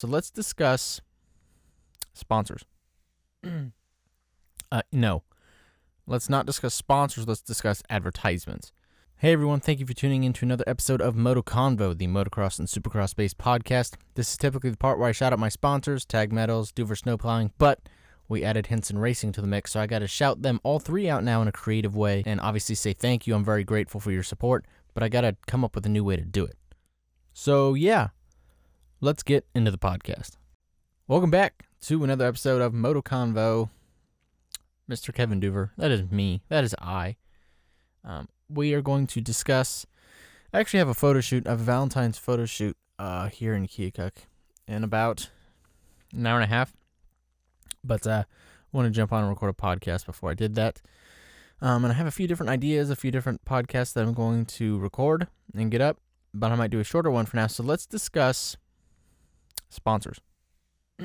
So let's discuss sponsors. uh, no, let's not discuss sponsors. Let's discuss advertisements. Hey everyone, thank you for tuning in to another episode of Moto Convo, the motocross and supercross based podcast. This is typically the part where I shout out my sponsors, Tag Metals, Duver Snowplowing, but we added Hinson Racing to the mix, so I got to shout them all three out now in a creative way and obviously say thank you. I'm very grateful for your support, but I got to come up with a new way to do it. So, yeah, let's get into the podcast. Welcome back to another episode of Moto Convo. Mr. Kevin Duver, that is me, that is I. Um, we are going to discuss. I actually have a photo shoot, a Valentine's photo shoot uh, here in Keokuk in about an hour and a half. But uh, I want to jump on and record a podcast before I did that. Um, and I have a few different ideas, a few different podcasts that I'm going to record and get up, but I might do a shorter one for now. So let's discuss sponsors.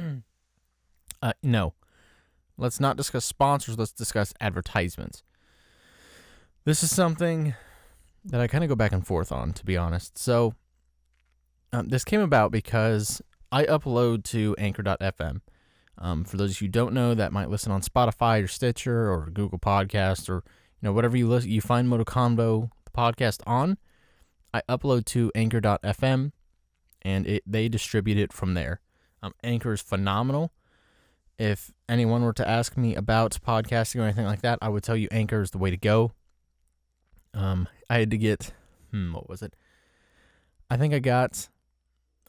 uh, no, let's not discuss sponsors. Let's discuss advertisements. This is something that I kind of go back and forth on, to be honest. So, um, this came about because I upload to Anchor.fm. Um, for those of you who don't know, that might listen on Spotify or Stitcher or Google Podcast or you know whatever you listen, you find Moto Convo the podcast on. I upload to Anchor.fm, and it they distribute it from there. Um, Anchor is phenomenal. If anyone were to ask me about podcasting or anything like that, I would tell you Anchor is the way to go. Um, I had to get, hmm, what was it? I think I got,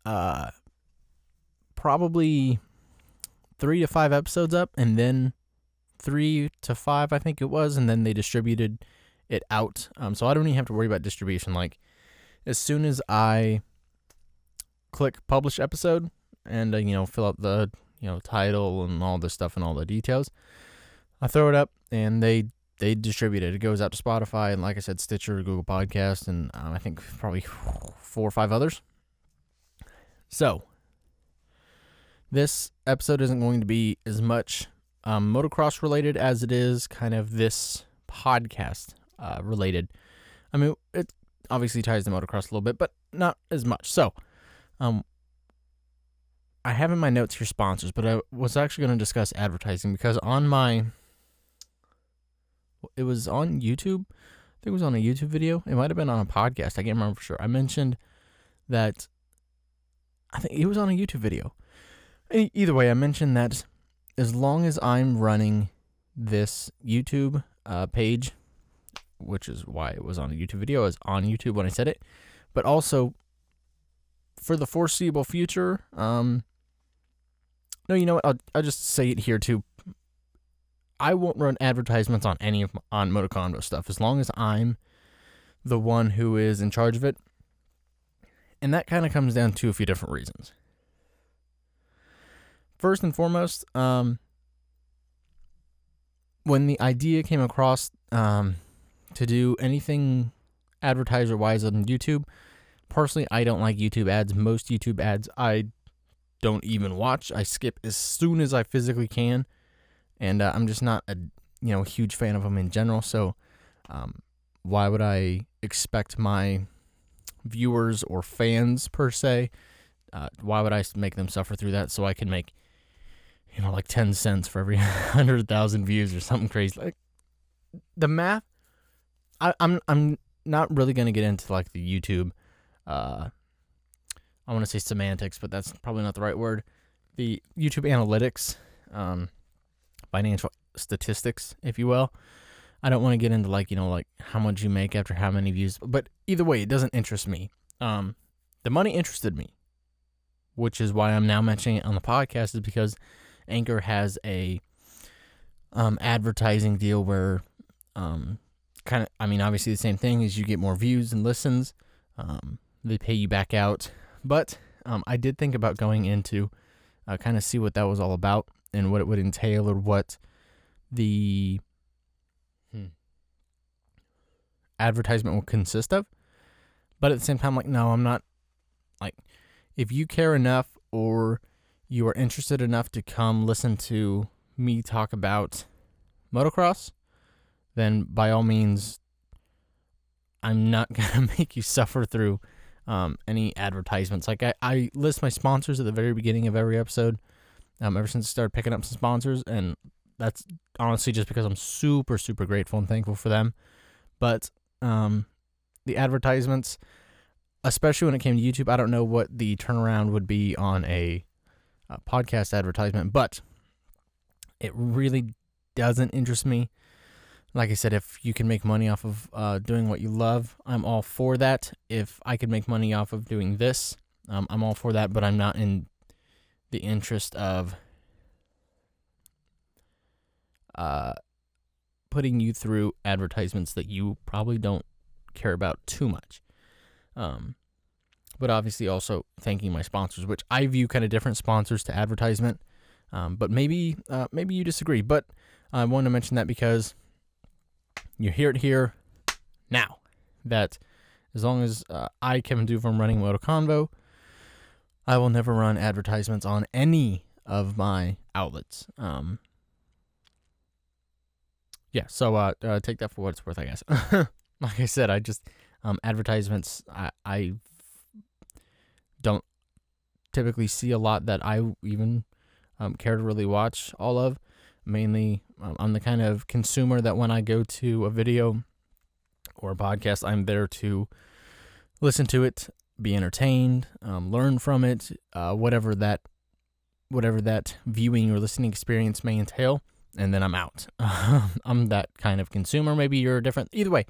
uh, probably three to five episodes up, and then three to five, I think it was, and then they distributed it out. Um, so I don't even have to worry about distribution. Like, as soon as I click publish episode and uh, you know fill out the you know title and all the stuff and all the details, I throw it up, and they they distribute it. It goes out to Spotify and, like I said, Stitcher, Google Podcast, and um, I think probably four or five others. So, this episode isn't going to be as much um, motocross related as it is kind of this podcast uh, related. I mean, it obviously ties to motocross a little bit, but not as much. So, um, I have in my notes here sponsors, but I was actually going to discuss advertising because on my it was on YouTube. I think it was on a YouTube video. It might have been on a podcast. I can't remember for sure. I mentioned that I think it was on a YouTube video. Either way, I mentioned that as long as I'm running this YouTube uh, page, which is why it was on a YouTube video, I was on YouTube when I said it, but also for the foreseeable future, um, no, you know what? I'll, I'll just say it here too. I won't run advertisements on any of my, on Moto Convo stuff as long as I'm the one who is in charge of it. And that kind of comes down to a few different reasons. First and foremost, um, when the idea came across um, to do anything advertiser wise on YouTube, personally, I don't like YouTube ads. Most YouTube ads I don't even watch. I skip as soon as I physically can and uh, I'm just not a you know huge fan of them in general. So um, why would I expect my viewers or fans per se? Uh, why would I make them suffer through that so I can make you know like ten cents for every hundred thousand views or something crazy? Like the math, I, I'm I'm not really gonna get into like the YouTube. Uh, I want to say semantics, but that's probably not the right word. The YouTube analytics. Um, financial statistics, if you will. I don't want to get into like, you know, like how much you make after how many views, but either way, it doesn't interest me. Um, the money interested me, which is why I'm now mentioning it on the podcast, is because Anchor has a um, advertising deal where, um, kind of, I mean, obviously the same thing is you get more views and listens. Um, they pay you back out, but um, I did think about going into uh, kind of see what that was all about and what it would entail or what the hmm, advertisement will consist of. But at the same time, like, no, I'm not like if you care enough or you are interested enough to come listen to me talk about motocross, then by all means, I'm not gonna make you suffer through um, any advertisements. Like I, I list my sponsors at the very beginning of every episode. Um, ever since I started picking up some sponsors, and that's honestly just because I'm super super grateful and thankful for them. But um, the advertisements, especially when it came to YouTube, I don't know what the turnaround would be on a, a podcast advertisement, but it really doesn't interest me. Like I said, if you can make money off of uh, doing what you love, I'm all for that. If I could make money off of doing this, um, I'm all for that, but I'm not in the interest of uh, putting you through advertisements that you probably don't care about too much. Um, but obviously, also thanking my sponsors, which I view kind of different sponsors to advertisement. Um, but maybe uh, maybe you disagree. But I wanted to mention that because you hear it here now that as long as uh, I, Kevin Duver, am running Moto Convo, I will never run advertisements on any of my outlets. Um, yeah, so uh, uh, take that for what it's worth, I guess. like I said, I just um, advertisements. I, I don't typically see a lot that I even um, care to really watch all of. Mainly, I'm the kind of consumer that when I go to a video or a podcast, I'm there to listen to it, be entertained, um, learn from it, uh, whatever that whatever that viewing or listening experience may entail, and then I'm out. I'm that kind of consumer. Maybe you're different. Either way,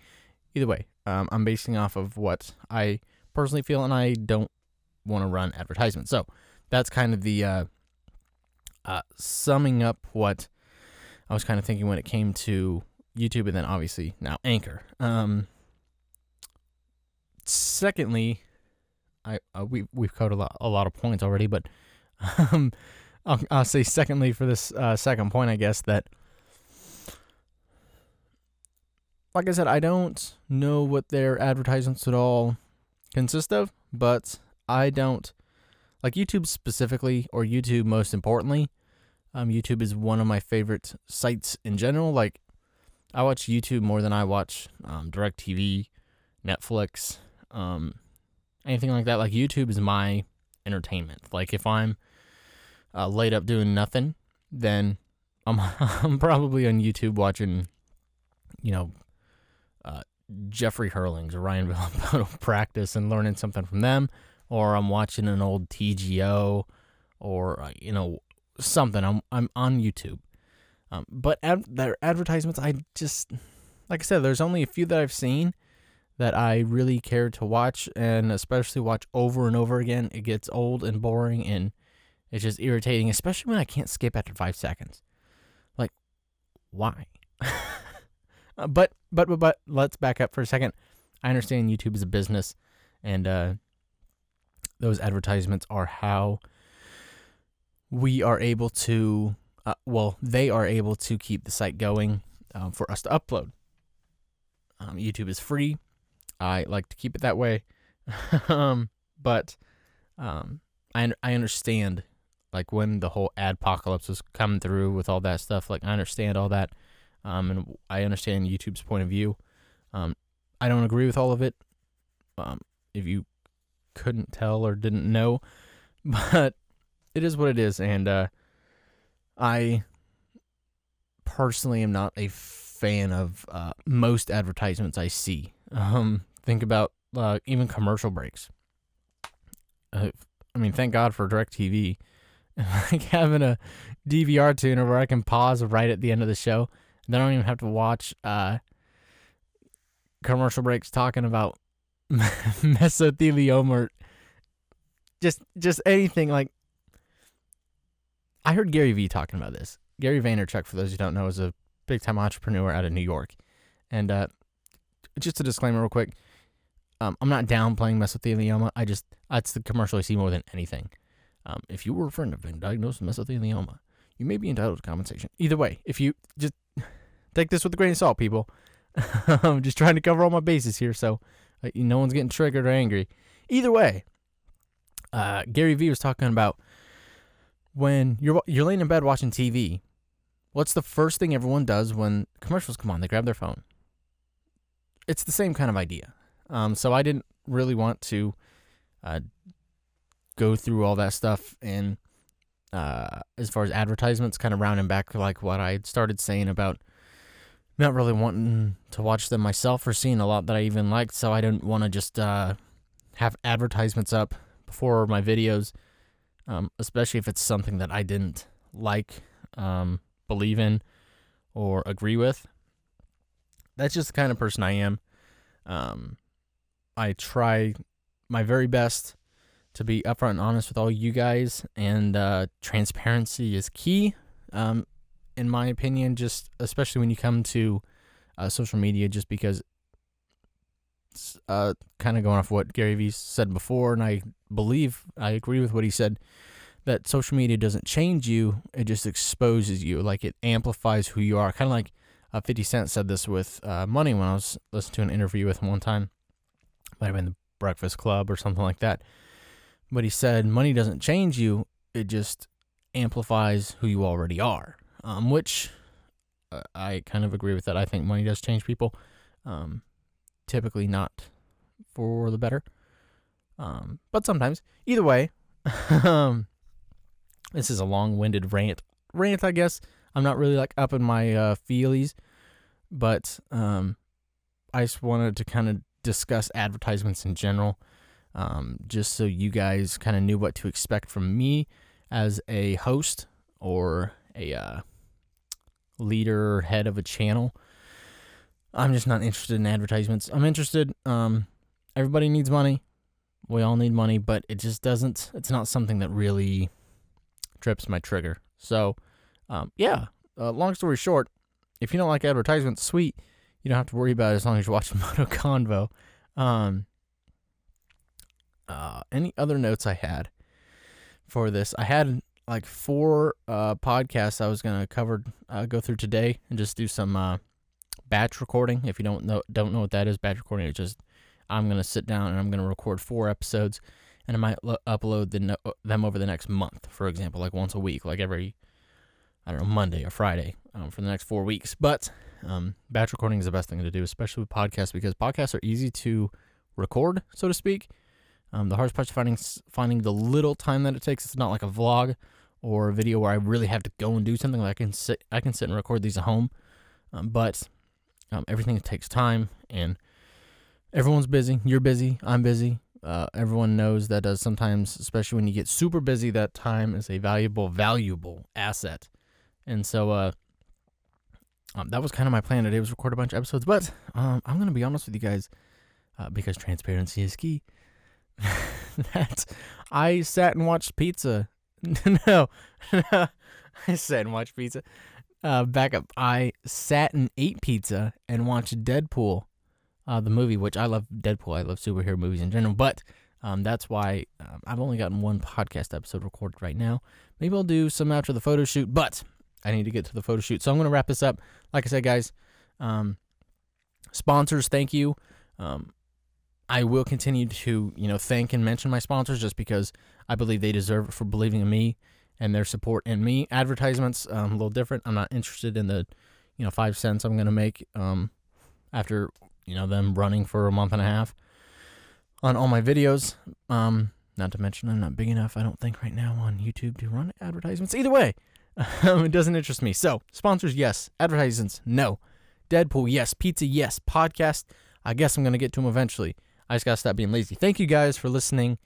either way, um, I'm basing off of what I personally feel, and I don't want to run advertisements. So that's kind of the uh, uh, summing up what I was kind of thinking when it came to YouTube, and then obviously now Anchor. Um, secondly, I uh, we we've covered a lot a lot of points already, but um, I'll, I'll say secondly for this uh, second point, I guess that like I said, I don't know what their advertisements at all consist of, but I don't like YouTube specifically or YouTube most importantly. Um, YouTube is one of my favorite sites in general. Like, I watch YouTube more than I watch um, DirecTV, Netflix, um, anything like that. Like, YouTube is my entertainment. Like, if I'm uh, laid up doing nothing, then I'm I'm probably on YouTube watching, you know, uh, Jeffrey Herlings or Ryan Villopoto practice and learning something from them, or I'm watching an old TGO, or uh, you know something. I'm I'm on YouTube, um, but ad- their advertisements, I just like I said, there's only a few that I've seen that I really care to watch, and especially watch over and over again. It gets old and boring, and it's just irritating, especially when I can't skip after five seconds. Like, why? Uh, but but but but let's back up for a second. I understand YouTube is a business, and uh, those advertisements are how we are able to. Uh, well, they are able to keep the site going um, for us to upload. Um, YouTube is free. I like to keep it that way, um, but um, I I understand like when the whole adpocalypse was coming through with all that stuff. Like I understand all that um, and I understand YouTube's point of view. Um, I don't agree with all of it. Um, if you couldn't tell or didn't know, but it is what it is, and uh, I personally am not a fan of uh, most advertisements I see. Um, think about uh, even commercial breaks. Uh, I mean, thank God for DirecTV. like having a DVR tuner where I can pause right at the end of the show And I don't even have to watch uh, commercial breaks talking about mesothelioma or just just anything like I heard Gary Vee talking about this. Gary Vaynerchuk, for those who don't know, is a big time entrepreneur out of New York. And uh, just a disclaimer, real quick. Um, I'm not downplaying mesothelioma. I just that's the commercial I see more than anything. Um, if you were a friend of been diagnosed with mesothelioma, you may be entitled to compensation. Either way, if you just take this with a grain of salt, people. I'm just trying to cover all my bases here, so uh, no one's getting triggered or angry. Either way, uh, Gary Vee was talking about when you're you're laying in bed watching TV. What's the first thing everyone does when commercials come on? They grab their phone. It's the same kind of idea. Um, so I didn't really want to uh, go through all that stuff and uh, as far as advertisements, kind of rounding back like what I started saying about not really wanting to watch them myself or seeing a lot that I even liked, so I didn't want to just uh, have advertisements up before my videos, um, especially if it's something that I didn't like, um, believe in, or agree with. That's just the kind of person I am. Um, I try my very best to be upfront and honest with all you guys, and uh, transparency is key, um, in my opinion. Just especially when you come to uh, social media, just because, uh, kind of going off what Gary Vee said before, and I believe I agree with what he said that social media doesn't change you; it just exposes you. Like it amplifies who you are. Kind of like uh, Fifty Cent said this with uh, Money when I was listening to an interview with him one time. Might have been the Breakfast Club or something like that but he said money doesn't change you, it just amplifies who you already are. Um, which uh, I kind of agree with that. I think money does change people. Um, typically not for the better. Um, but sometimes. Either way, um, this is a long-winded rant. Rant, I guess. I'm not really like up in my uh, feelies, but um, I just wanted to kind of discuss advertisements in general um, just so you guys kind of knew what to expect from me as a host or a uh, leader, head of a channel. I'm just not interested in advertisements. I'm interested. Um, everybody needs money. We all need money, but it just doesn't. It's not something that really trips my trigger. So, um, yeah. Uh, long story short, if you don't like advertisements, sweet. You don't have to worry about it as long as you're watching Moto Convo. Um, uh, any other notes I had for this? I had like four uh, podcasts I was gonna cover, uh, go through today, and just do some uh, batch recording. If you don't know don't know what that is, batch recording it's just I'm gonna sit down and I'm gonna record four episodes, and I might lo- upload the no- them over the next month, for example, like once a week, like every I don't know Monday or Friday um, for the next four weeks. But um, batch recording is the best thing to do, especially with podcasts, because podcasts are easy to record, so to speak um, the hardest part is finding finding the little time that it takes. It's not like a vlog or a video where I really have to go and do something. Like I can sit I can sit and record these at home, um, but um, everything takes time and everyone's busy. You're busy. I'm busy. Uh, everyone knows that does sometimes, especially when you get super busy, that time is a valuable, valuable asset. And so, uh, um, that was kind of my plan today was record a bunch of episodes. But um, I'm gonna be honest with you guys, uh, because transparency is key. that I sat and watched pizza. no, I sat and watched pizza. Uh, back up. I sat and ate pizza and watched Deadpool, uh, the movie, which I love Deadpool. I love superhero movies in general, but um, that's why um, I've only gotten one podcast episode recorded right now. Maybe I'll do some after the photo shoot, but I need to get to the photo shoot. So I'm going to wrap this up. Like I said, guys, um, sponsors, thank you. Um, I will continue to, you know, thank and mention my sponsors just because I believe they deserve it for believing in me and their support in me. Advertisements, um, a little different. I'm not interested in the, you know, five cents I'm to make um, after, you know, them running for a month and a half on all my videos. Um, not to mention, I'm not big enough, I don't think, right now on YouTube to run advertisements. Either way, it doesn't interest me. So, sponsors, yes. Advertisements, no. Deadpool, yes. Pizza, yes. Podcast, I guess I'm to get to them eventually. I just got to stop being lazy. Thank you guys for listening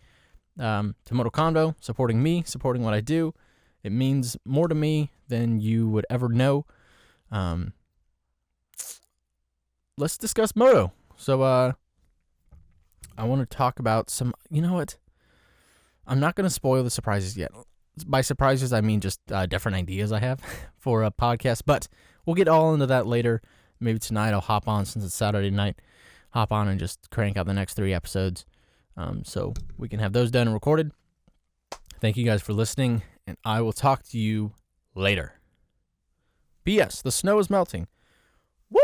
um, to Moto Convo, supporting me, supporting what I do. It means more to me than you would ever know. Um, let's discuss Moto. So, uh, I want to talk about some. You know what? I'm not going to spoil the surprises yet. By surprises, I mean just uh, different ideas I have for a podcast, but we'll get all into that later. Maybe tonight I'll hop on since it's Saturday night hop on and just crank out the next three episodes. Um, so we can have those done and recorded. Thank you guys for listening, and I will talk to you later. P.S. The snow is melting. Woo!